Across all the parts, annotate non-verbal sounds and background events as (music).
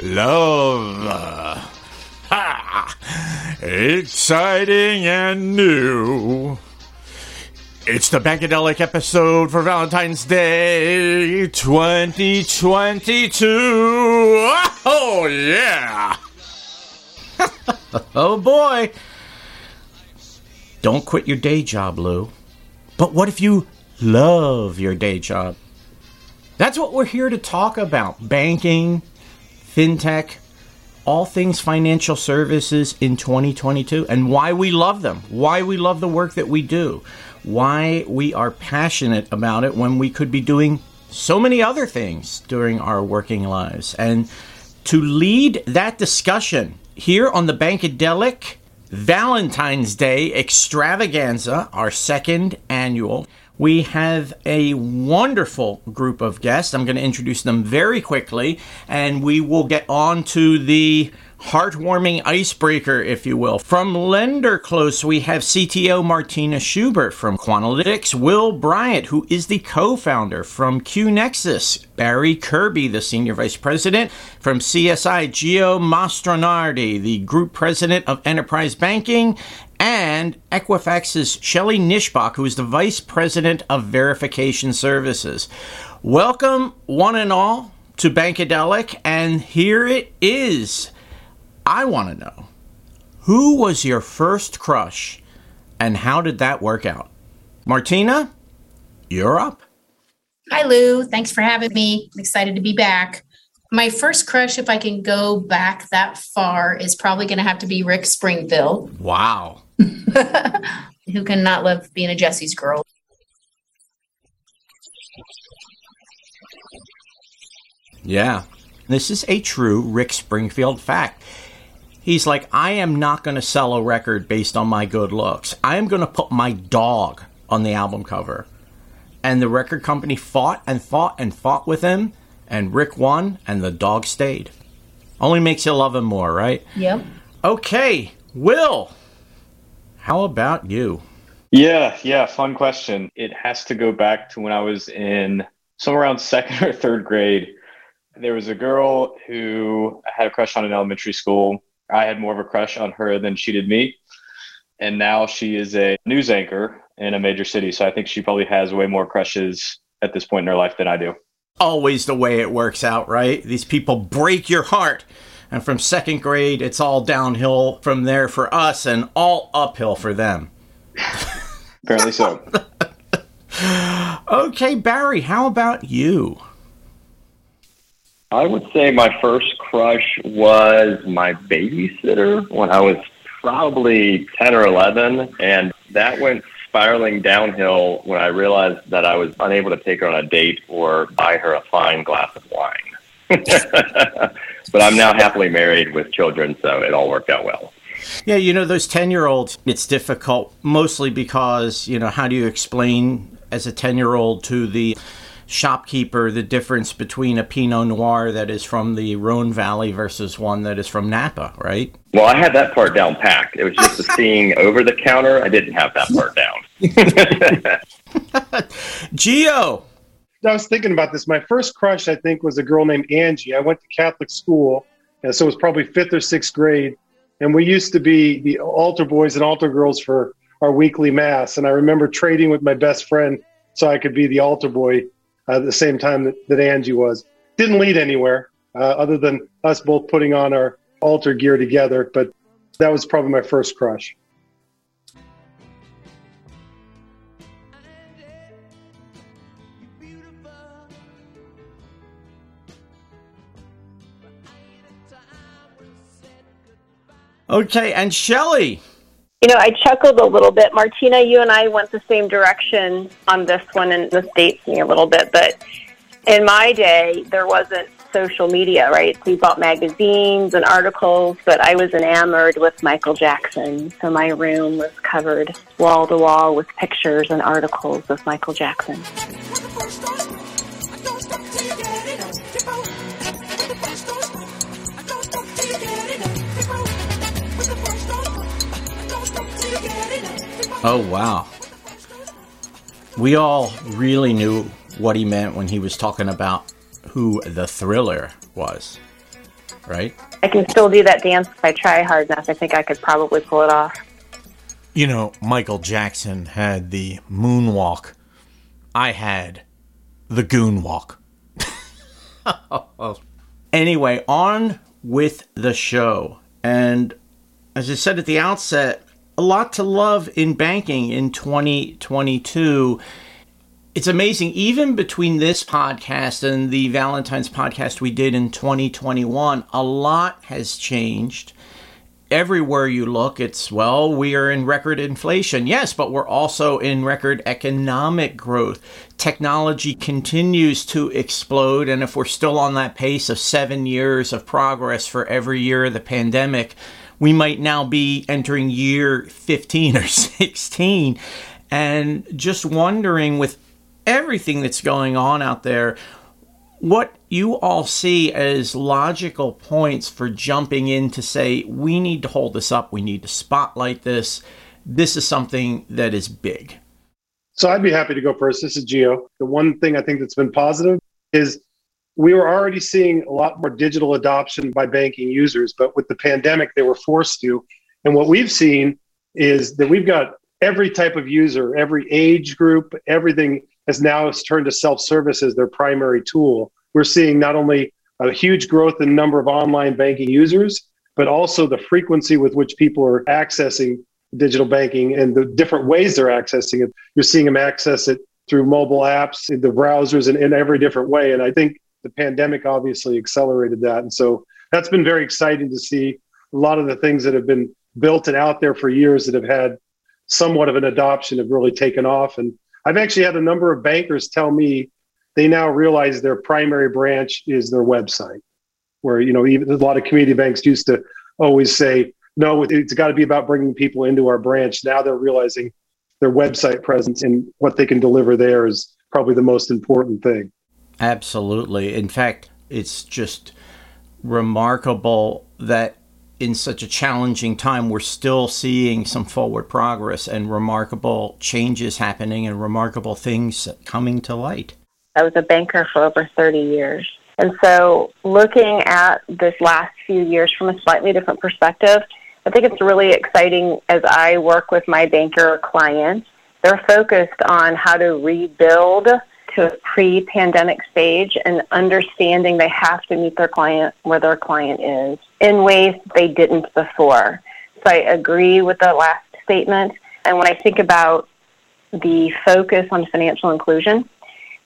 love. Ha! Exciting and new. It's the Bankadelic episode for Valentine's Day 2022. Oh, yeah. (laughs) oh, boy. Don't quit your day job, Lou. But what if you love your day job? That's what we're here to talk about banking, fintech, all things financial services in 2022, and why we love them, why we love the work that we do, why we are passionate about it when we could be doing so many other things during our working lives. And to lead that discussion here on the Bankadelic Valentine's Day extravaganza, our second annual, we have a wonderful group of guests. I'm going to introduce them very quickly, and we will get on to the heartwarming icebreaker, if you will. From LenderClose, we have CTO Martina Schubert from Quanalytics, Will Bryant, who is the co-founder from QNexus, Barry Kirby, the senior vice president from CSI, Gio Mastronardi, the group president of enterprise banking, and Equifax's Shelly Nishbach, who is the Vice President of Verification Services. Welcome, one and all, to Bankadelic, and here it is. I want to know who was your first crush and how did that work out? Martina, you're up. Hi, Lou. Thanks for having me. I'm excited to be back. My first crush, if I can go back that far, is probably going to have to be Rick Springfield. Wow. (laughs) Who can not love being a Jesse's girl? Yeah. This is a true Rick Springfield fact. He's like, I am not going to sell a record based on my good looks. I am going to put my dog on the album cover. And the record company fought and fought and fought with him, and Rick won, and the dog stayed. Only makes you love him more, right? Yep. Okay, Will, how about you? Yeah, yeah, fun question. It has to go back to when I was in somewhere around (laughs) second or third grade. There was a girl who I had a crush on in elementary school. I had more of a crush on her than she did me. And now she is a news anchor in a major city. So I think she probably has way more crushes at this point in her life than I do. Always the way it works out, right? These people break your heart. And from second grade, it's all downhill from there for us and all uphill for them. Apparently so. (laughs) okay, Barry, how about you? I would say my first crush was my babysitter when I was probably 10 or 11. And that went spiraling downhill when I realized that I was unable to take her on a date or buy her a fine glass of wine. (laughs) but I'm now happily married with children, so it all worked out well. Yeah, you know, those 10 year olds, it's difficult mostly because, you know, how do you explain as a 10 year old to the shopkeeper the difference between a Pinot Noir that is from the Rhone Valley versus one that is from Napa, right? Well, I had that part down packed. It was just the seeing (laughs) over the counter. I didn't have that part down. (laughs) Gio. I was thinking about this. My first crush, I think, was a girl named Angie. I went to Catholic school, and so it was probably fifth or sixth grade. And we used to be the altar boys and altar girls for our weekly mass. And I remember trading with my best friend so I could be the altar boy at the same time that, that Angie was. Didn't lead anywhere uh, other than us both putting on our altar gear together, but that was probably my first crush. Okay, and Shelly. You know, I chuckled a little bit. Martina, you and I went the same direction on this one, and this dates me a little bit. But in my day, there wasn't social media, right? So you bought magazines and articles, but I was enamored with Michael Jackson. So my room was covered wall to wall with pictures and articles of Michael Jackson. Oh, wow. We all really knew what he meant when he was talking about who the thriller was. right? I can still do that dance if I try hard enough. I think I could probably pull it off. You know, Michael Jackson had the moonwalk. I had the goon walk. (laughs) anyway, on with the show. And as I said at the outset, a lot to love in banking in 2022. It's amazing, even between this podcast and the Valentine's podcast we did in 2021, a lot has changed. Everywhere you look, it's, well, we are in record inflation. Yes, but we're also in record economic growth. Technology continues to explode. And if we're still on that pace of seven years of progress for every year of the pandemic, we might now be entering year 15 or (laughs) 16 and just wondering with everything that's going on out there what you all see as logical points for jumping in to say we need to hold this up. We need to spotlight this. This is something that is big. So i'd be happy to go first. This is Gio the one thing i think that's been positive is we were already seeing a lot more digital adoption by banking users, but with the pandemic, they were forced to. And what we've seen is that we've got every type of user, every age group, everything has now turned to self service as their primary tool. We're seeing not only a huge growth in number of online banking users, but also the frequency with which people are accessing digital banking and the different ways they're accessing it. You're seeing them access it through mobile apps, the browsers, and in every different way. And I think the pandemic obviously accelerated that. And so that's been very exciting to see a lot of the things that have been built and out there for years that have had somewhat of an adoption have really taken off. And I've actually had a number of bankers tell me they now realize their primary branch is their website, where, you know, even a lot of community banks used to always say, no, it's got to be about bringing people into our branch. Now they're realizing their website presence and what they can deliver there is probably the most important thing. Absolutely. In fact, it's just remarkable that in such a challenging time, we're still seeing some forward progress and remarkable changes happening and remarkable things coming to light. I was a banker for over 30 years. And so, looking at this last few years from a slightly different perspective, I think it's really exciting as I work with my banker clients. They're focused on how to rebuild to a pre pandemic stage and understanding they have to meet their client where their client is in ways they didn't before. So I agree with the last statement. And when I think about the focus on financial inclusion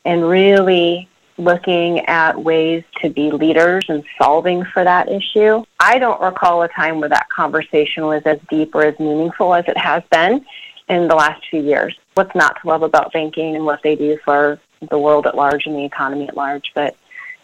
and really looking at ways to be leaders and solving for that issue. I don't recall a time where that conversation was as deep or as meaningful as it has been in the last few years. What's not to love about banking and what they do for the world at large and the economy at large. But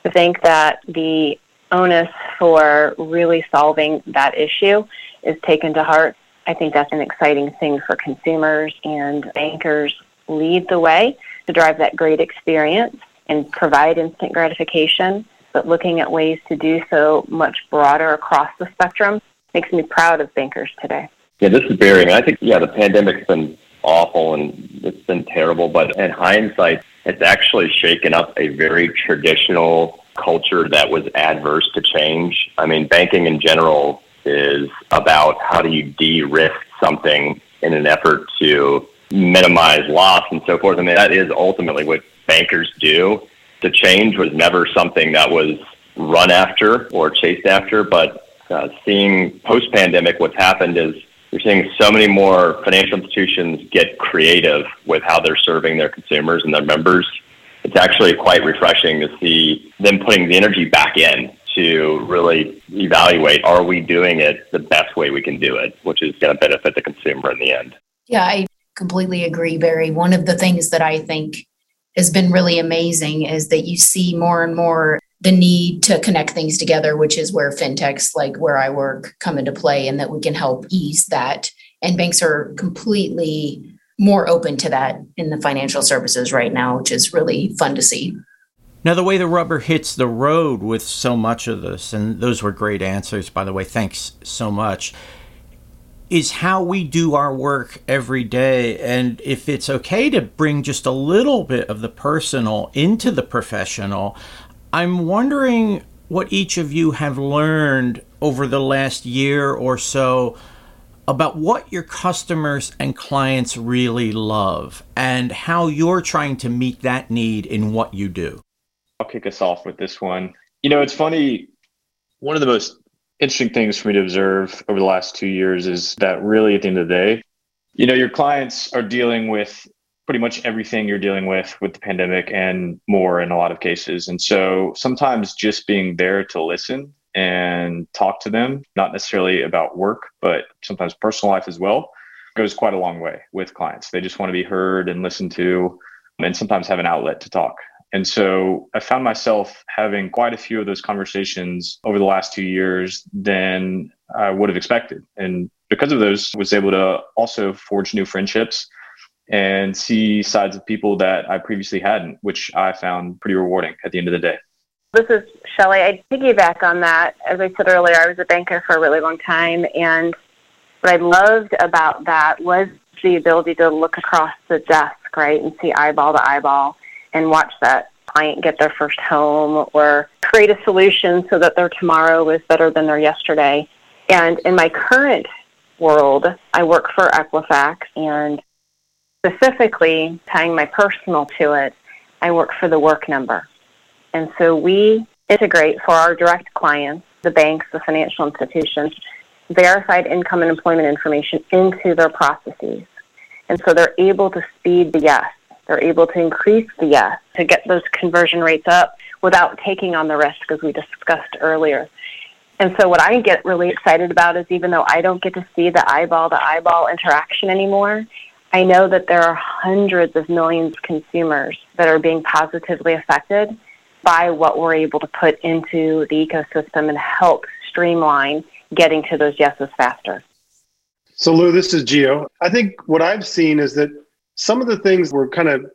to think that the onus for really solving that issue is taken to heart, I think that's an exciting thing for consumers and bankers lead the way to drive that great experience and provide instant gratification, but looking at ways to do so much broader across the spectrum makes me proud of bankers today. Yeah, this is Barry. I think, yeah, the pandemic's been awful and it's been terrible, but in hindsight, it's actually shaken up a very traditional culture that was adverse to change. I mean, banking in general is about how do you de-risk something in an effort to minimize loss and so forth. I mean, that is ultimately what bankers do. The change was never something that was run after or chased after, but uh, seeing post-pandemic what's happened is you're seeing so many more financial institutions get creative with how they're serving their consumers and their members. It's actually quite refreshing to see them putting the energy back in to really evaluate are we doing it the best way we can do it, which is going to benefit the consumer in the end. Yeah, I completely agree, Barry. One of the things that I think has been really amazing is that you see more and more the need to connect things together, which is where fintechs like where I work come into play, and that we can help ease that. And banks are completely more open to that in the financial services right now, which is really fun to see. Now, the way the rubber hits the road with so much of this, and those were great answers, by the way, thanks so much, is how we do our work every day. And if it's okay to bring just a little bit of the personal into the professional, I'm wondering what each of you have learned over the last year or so about what your customers and clients really love and how you're trying to meet that need in what you do. I'll kick us off with this one. You know, it's funny. One of the most interesting things for me to observe over the last two years is that really at the end of the day, you know, your clients are dealing with pretty much everything you're dealing with with the pandemic and more in a lot of cases. And so sometimes just being there to listen and talk to them, not necessarily about work, but sometimes personal life as well, goes quite a long way with clients. They just want to be heard and listened to and sometimes have an outlet to talk. And so I found myself having quite a few of those conversations over the last two years than I would have expected. And because of those, was able to also forge new friendships and see sides of people that I previously hadn't, which I found pretty rewarding at the end of the day. This is Shelly. I piggyback on that. As I said earlier, I was a banker for a really long time, and what I loved about that was the ability to look across the desk, right, and see eyeball to eyeball and watch that client get their first home or create a solution so that their tomorrow is better than their yesterday. And in my current world, I work for Equifax and specifically tying my personal to it, I work for the work number. And so we integrate for our direct clients, the banks, the financial institutions, verified income and employment information into their processes. And so they're able to speed the yes they're able to increase the yes to get those conversion rates up without taking on the risk, as we discussed earlier. And so, what I get really excited about is even though I don't get to see the eyeball to eyeball interaction anymore, I know that there are hundreds of millions of consumers that are being positively affected by what we're able to put into the ecosystem and help streamline getting to those yeses faster. So, Lou, this is Gio. I think what I've seen is that some of the things were kind of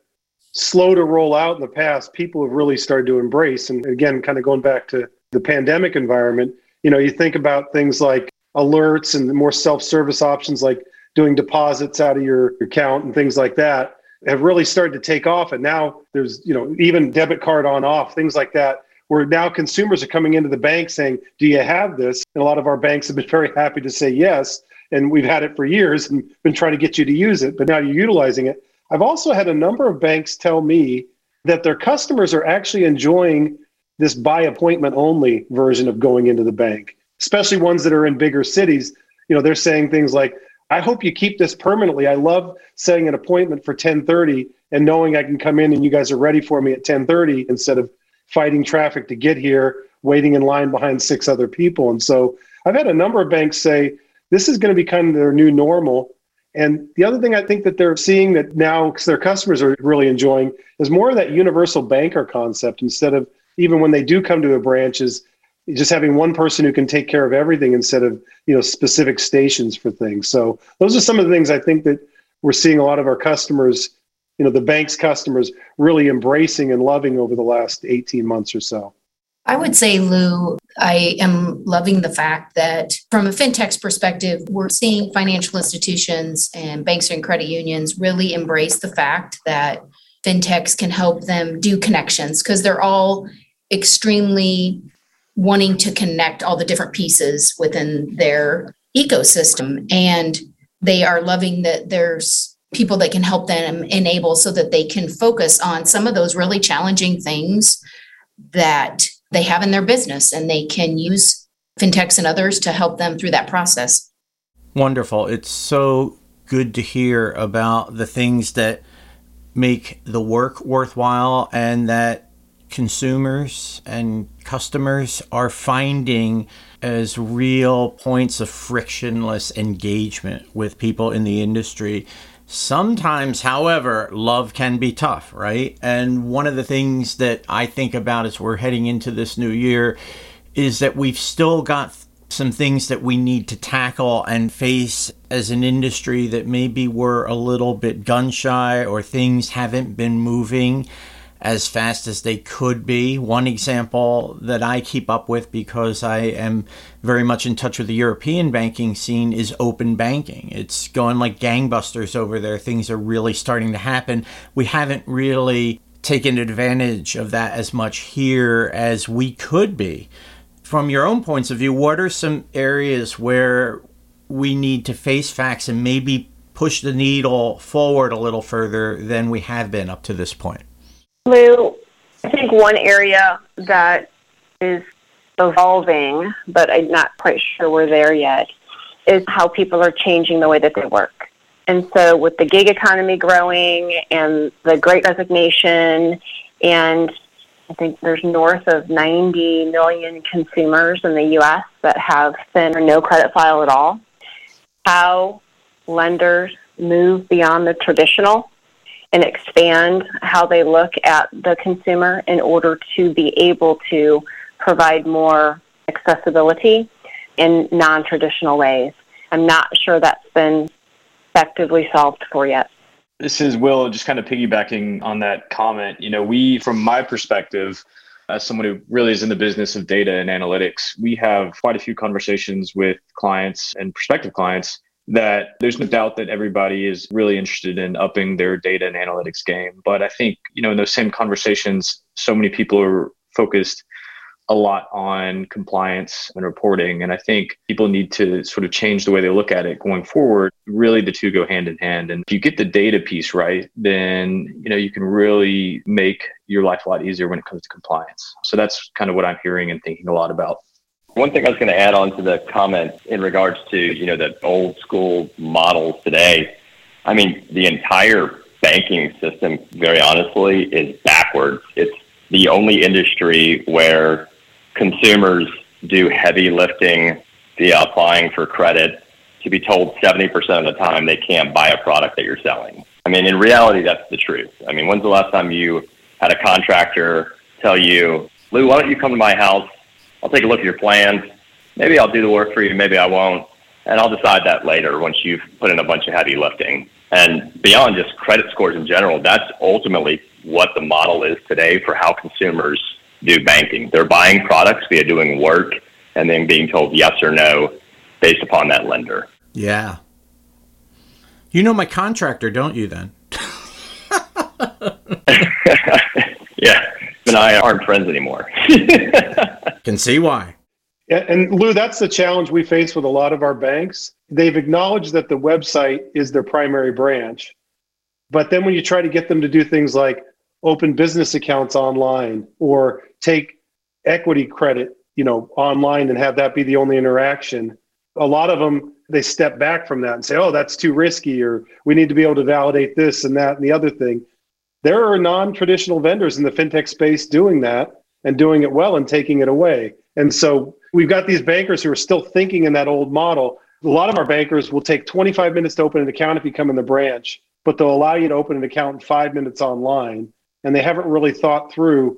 slow to roll out in the past, people have really started to embrace. And again, kind of going back to the pandemic environment, you know, you think about things like alerts and more self-service options like doing deposits out of your account and things like that have really started to take off. And now there's, you know, even debit card on off, things like that, where now consumers are coming into the bank saying, Do you have this? And a lot of our banks have been very happy to say yes and we've had it for years and been trying to get you to use it, but now you're utilizing it. I've also had a number of banks tell me that their customers are actually enjoying this by appointment only version of going into the bank, especially ones that are in bigger cities. You know, they're saying things like, I hope you keep this permanently. I love setting an appointment for 1030 and knowing I can come in and you guys are ready for me at 1030 instead of fighting traffic to get here, waiting in line behind six other people. And so I've had a number of banks say, this is going to be kind of their new normal. And the other thing I think that they're seeing that now, because their customers are really enjoying, is more of that universal banker concept instead of even when they do come to a branch, is just having one person who can take care of everything instead of you know specific stations for things. So those are some of the things I think that we're seeing a lot of our customers, you know, the bank's customers really embracing and loving over the last 18 months or so. I would say, Lou, I am loving the fact that from a fintech's perspective, we're seeing financial institutions and banks and credit unions really embrace the fact that fintechs can help them do connections because they're all extremely wanting to connect all the different pieces within their ecosystem. And they are loving that there's people that can help them enable so that they can focus on some of those really challenging things that they have in their business and they can use fintechs and others to help them through that process. Wonderful. It's so good to hear about the things that make the work worthwhile and that consumers and customers are finding as real points of frictionless engagement with people in the industry Sometimes, however, love can be tough, right? And one of the things that I think about as we're heading into this new year is that we've still got some things that we need to tackle and face as an industry that maybe we're a little bit gun shy or things haven't been moving as fast as they could be. One example that I keep up with because I am very much in touch with the European banking scene is open banking. It's going like gangbusters over there. Things are really starting to happen. We haven't really taken advantage of that as much here as we could be. From your own points of view, what are some areas where we need to face facts and maybe push the needle forward a little further than we have been up to this point? Lou, I think one area that is evolving, but I'm not quite sure we're there yet, is how people are changing the way that they work. And so, with the gig economy growing and the great resignation, and I think there's north of 90 million consumers in the U.S. that have thin or no credit file at all, how lenders move beyond the traditional and expand how they look at the consumer in order to be able to provide more accessibility in non traditional ways. I'm not sure that's been effectively solved for yet. This is Will, just kind of piggybacking on that comment. You know, we, from my perspective, as someone who really is in the business of data and analytics, we have quite a few conversations with clients and prospective clients that there's no doubt that everybody is really interested in upping their data and analytics game. But I think, you know, in those same conversations, so many people are focused a lot on compliance and reporting. And I think people need to sort of change the way they look at it going forward. Really, the two go hand in hand. And if you get the data piece right, then you know you can really make your life a lot easier when it comes to compliance. So that's kind of what I'm hearing and thinking a lot about. One thing I was going to add on to the comment in regards to you know the old school models today. I mean, the entire banking system, very honestly, is backwards. It's the only industry where consumers do heavy lifting via applying for credit to be told 70% of the time they can't buy a product that you're selling. I mean, in reality, that's the truth. I mean, when's the last time you had a contractor tell you, Lou, why don't you come to my house? I'll take a look at your plans. Maybe I'll do the work for you, maybe I won't. And I'll decide that later once you've put in a bunch of heavy lifting. And beyond just credit scores in general, that's ultimately what the model is today for how consumers do banking. They're buying products via doing work and then being told yes or no based upon that lender. Yeah. You know my contractor, don't you then? (laughs) (laughs) yeah. And I aren't friends anymore. (laughs) Can see why. And Lou, that's the challenge we face with a lot of our banks. They've acknowledged that the website is their primary branch. But then when you try to get them to do things like open business accounts online or take equity credit, you know, online and have that be the only interaction. A lot of them they step back from that and say, "Oh, that's too risky," or "We need to be able to validate this and that and the other thing." There are non-traditional vendors in the fintech space doing that and doing it well and taking it away. And so we've got these bankers who are still thinking in that old model. A lot of our bankers will take 25 minutes to open an account if you come in the branch, but they'll allow you to open an account in five minutes online. And they haven't really thought through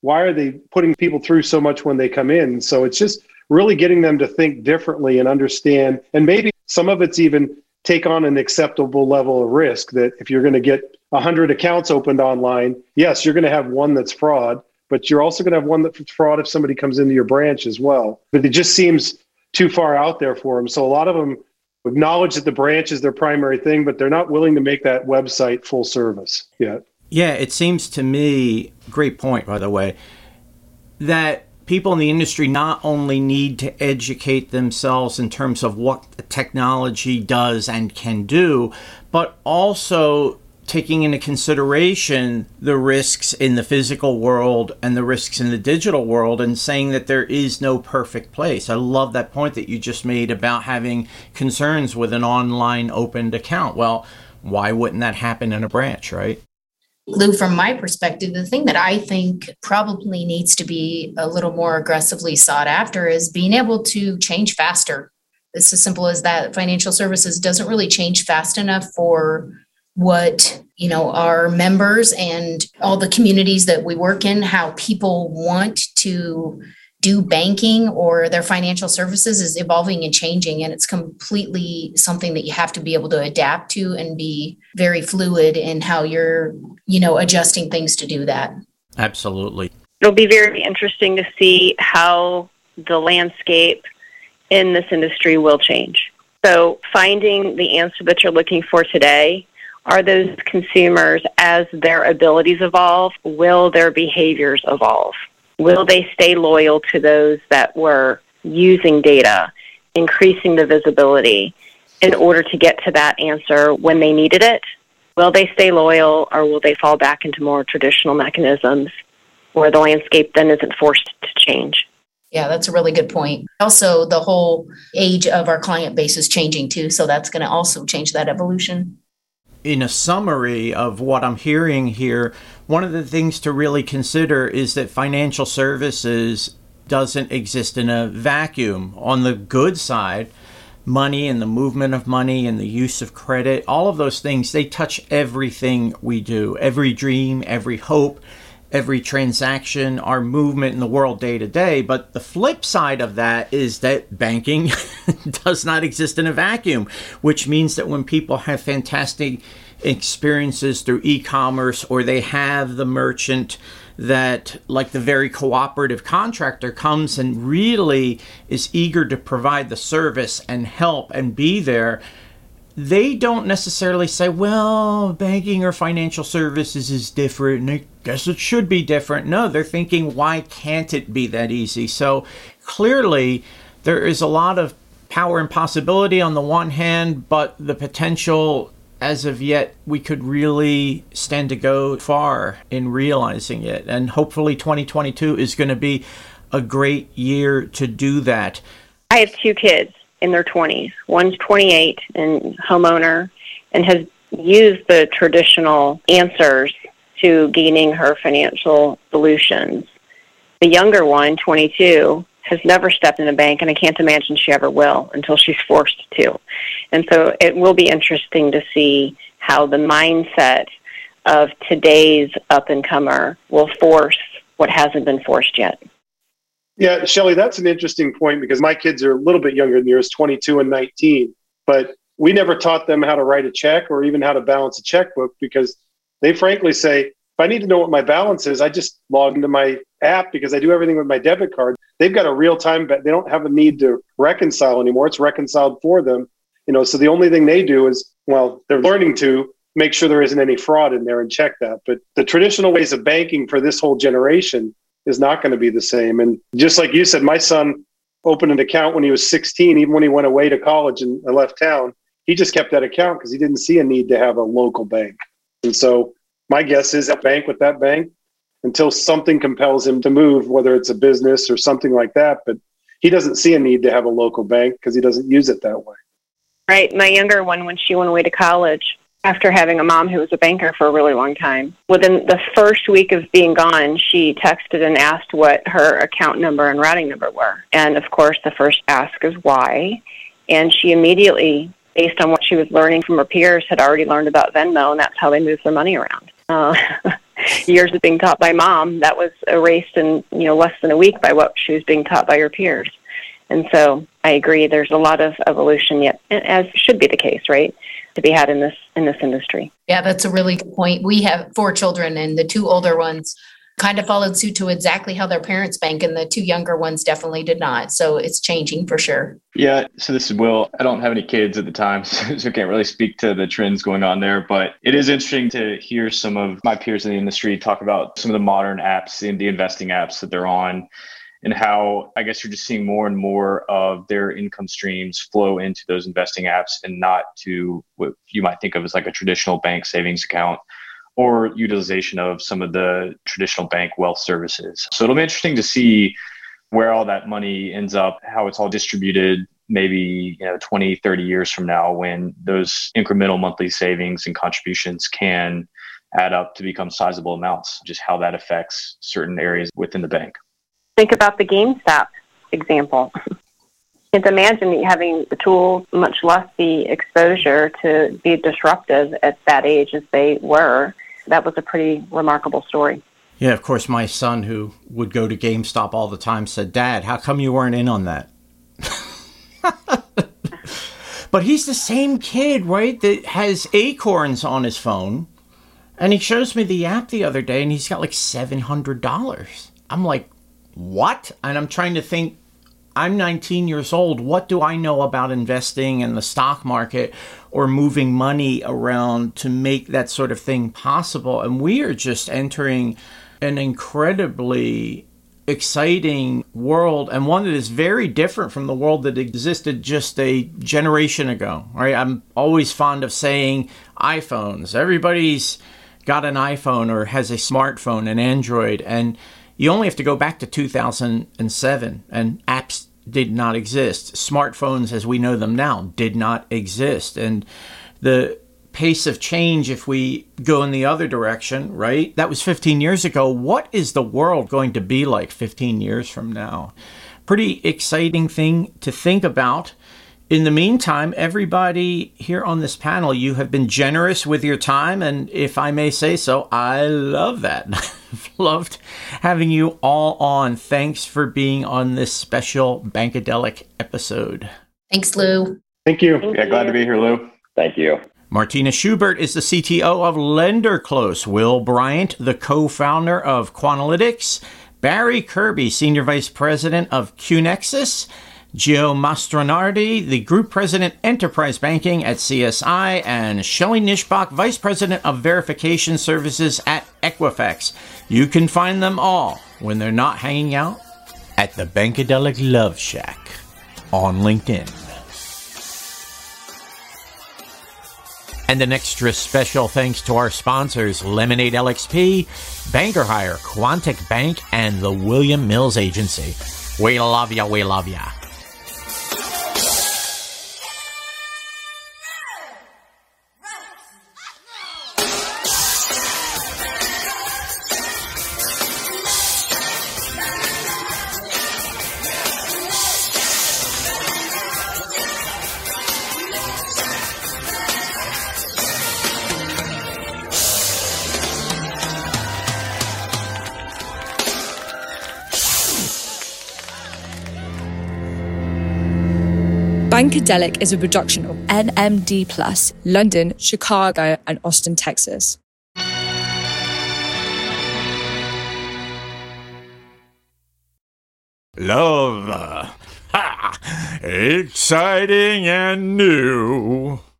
why are they putting people through so much when they come in? So it's just really getting them to think differently and understand. And maybe some of it's even take on an acceptable level of risk that if you're going to get 100 accounts opened online, yes, you're going to have one that's fraud, but you're also going to have one that's fraud if somebody comes into your branch as well. But it just seems too far out there for them. So a lot of them acknowledge that the branch is their primary thing, but they're not willing to make that website full service yet. Yeah, it seems to me, great point, by the way, that people in the industry not only need to educate themselves in terms of what the technology does and can do, but also taking into consideration the risks in the physical world and the risks in the digital world and saying that there is no perfect place. I love that point that you just made about having concerns with an online opened account. Well, why wouldn't that happen in a branch, right? Lou, from my perspective, the thing that I think probably needs to be a little more aggressively sought after is being able to change faster. It's as simple as that. Financial services doesn't really change fast enough for what you know our members and all the communities that we work in how people want to do banking or their financial services is evolving and changing. And it's completely something that you have to be able to adapt to and be very fluid in how you're you know adjusting things to do that. Absolutely. It'll be very interesting to see how the landscape in this industry will change. So finding the answer that you're looking for today are those consumers, as their abilities evolve, will their behaviors evolve? Will they stay loyal to those that were using data, increasing the visibility in order to get to that answer when they needed it? Will they stay loyal or will they fall back into more traditional mechanisms where the landscape then isn't forced to change? Yeah, that's a really good point. Also, the whole age of our client base is changing too. So that's going to also change that evolution. In a summary of what I'm hearing here, one of the things to really consider is that financial services doesn't exist in a vacuum. On the good side, money and the movement of money and the use of credit, all of those things, they touch everything we do, every dream, every hope, every transaction, our movement in the world day to day. But the flip side of that is that banking (laughs) does not exist in a vacuum, which means that when people have fantastic experiences through e commerce or they have the merchant that like the very cooperative contractor comes and really is eager to provide the service and help and be there they don't necessarily say well banking or financial services is different and i guess it should be different no they're thinking why can't it be that easy so clearly there is a lot of power and possibility on the one hand but the potential as of yet, we could really stand to go far in realizing it. And hopefully, 2022 is going to be a great year to do that. I have two kids in their 20s. One's 28 and homeowner and has used the traditional answers to gaining her financial solutions. The younger one, 22, has never stepped in a bank, and I can't imagine she ever will until she's forced to. And so it will be interesting to see how the mindset of today's up and comer will force what hasn't been forced yet. Yeah, Shelly, that's an interesting point because my kids are a little bit younger than yours, 22 and 19. But we never taught them how to write a check or even how to balance a checkbook because they frankly say, if I need to know what my balance is, I just log into my app because I do everything with my debit card. They've got a real time, but they don't have a need to reconcile anymore. It's reconciled for them. You know, so the only thing they do is, well, they're learning to make sure there isn't any fraud in there and check that. But the traditional ways of banking for this whole generation is not going to be the same. And just like you said, my son opened an account when he was 16, even when he went away to college and left town. He just kept that account because he didn't see a need to have a local bank. And so my guess is that bank with that bank until something compels him to move, whether it's a business or something like that. But he doesn't see a need to have a local bank because he doesn't use it that way. Right. My younger one, when she went away to college, after having a mom who was a banker for a really long time, within the first week of being gone, she texted and asked what her account number and routing number were. And of course, the first ask is why. And she immediately, based on what she was learning from her peers, had already learned about Venmo, and that's how they move their money around. Uh, (laughs) years of being taught by mom, that was erased in you know less than a week by what she was being taught by her peers. And so I agree. There's a lot of evolution yet, as should be the case, right, to be had in this in this industry. Yeah, that's a really good point. We have four children, and the two older ones kind of followed suit to exactly how their parents bank, and the two younger ones definitely did not. So it's changing for sure. Yeah. So this is Will. I don't have any kids at the time, (laughs) so, so can't really speak to the trends going on there. But it is interesting to hear some of my peers in the industry talk about some of the modern apps and the investing apps that they're on. And how I guess you're just seeing more and more of their income streams flow into those investing apps and not to what you might think of as like a traditional bank savings account or utilization of some of the traditional bank wealth services. So it'll be interesting to see where all that money ends up, how it's all distributed maybe you know 20 30 years from now when those incremental monthly savings and contributions can add up to become sizable amounts just how that affects certain areas within the bank think about the GameStop example (laughs) can't imagine having the tools much less the exposure to be disruptive at that age as they were that was a pretty remarkable story. Yeah, of course, my son, who would go to GameStop all the time, said, Dad, how come you weren't in on that? (laughs) but he's the same kid, right, that has Acorns on his phone. And he shows me the app the other day and he's got like $700. I'm like, what? And I'm trying to think, I'm 19 years old. What do I know about investing in the stock market or moving money around to make that sort of thing possible? And we are just entering an incredibly exciting world and one that is very different from the world that existed just a generation ago, right? I'm always fond of saying iPhones. Everybody's got an iPhone or has a smartphone, an Android, and you only have to go back to 2007 and apps did not exist. Smartphones as we know them now did not exist. And the pace of change if we go in the other direction, right? That was 15 years ago. What is the world going to be like 15 years from now? Pretty exciting thing to think about. In the meantime, everybody here on this panel, you have been generous with your time. And if I may say so, I love that. (laughs) I've loved having you all on. Thanks for being on this special Bankadelic episode. Thanks, Lou. Thank you. Yeah, glad to be here, Lou. Thank you. Martina Schubert is the CTO of LenderClose. Will Bryant, the co founder of Quanalytics. Barry Kirby, Senior Vice President of QNexus. Gio Mastronardi, the Group President Enterprise Banking at CSI, and Shelly Nishbach, Vice President of Verification Services at Equifax. You can find them all when they're not hanging out at the Bankadelic Love Shack on LinkedIn. And an extra special thanks to our sponsors Lemonade LXP, Banker Hire, Quantic Bank, and the William Mills Agency. We love ya, we love ya. Bankadelic is a production of NMD Plus, London, Chicago, and Austin, Texas. Love. Ha! Exciting and new.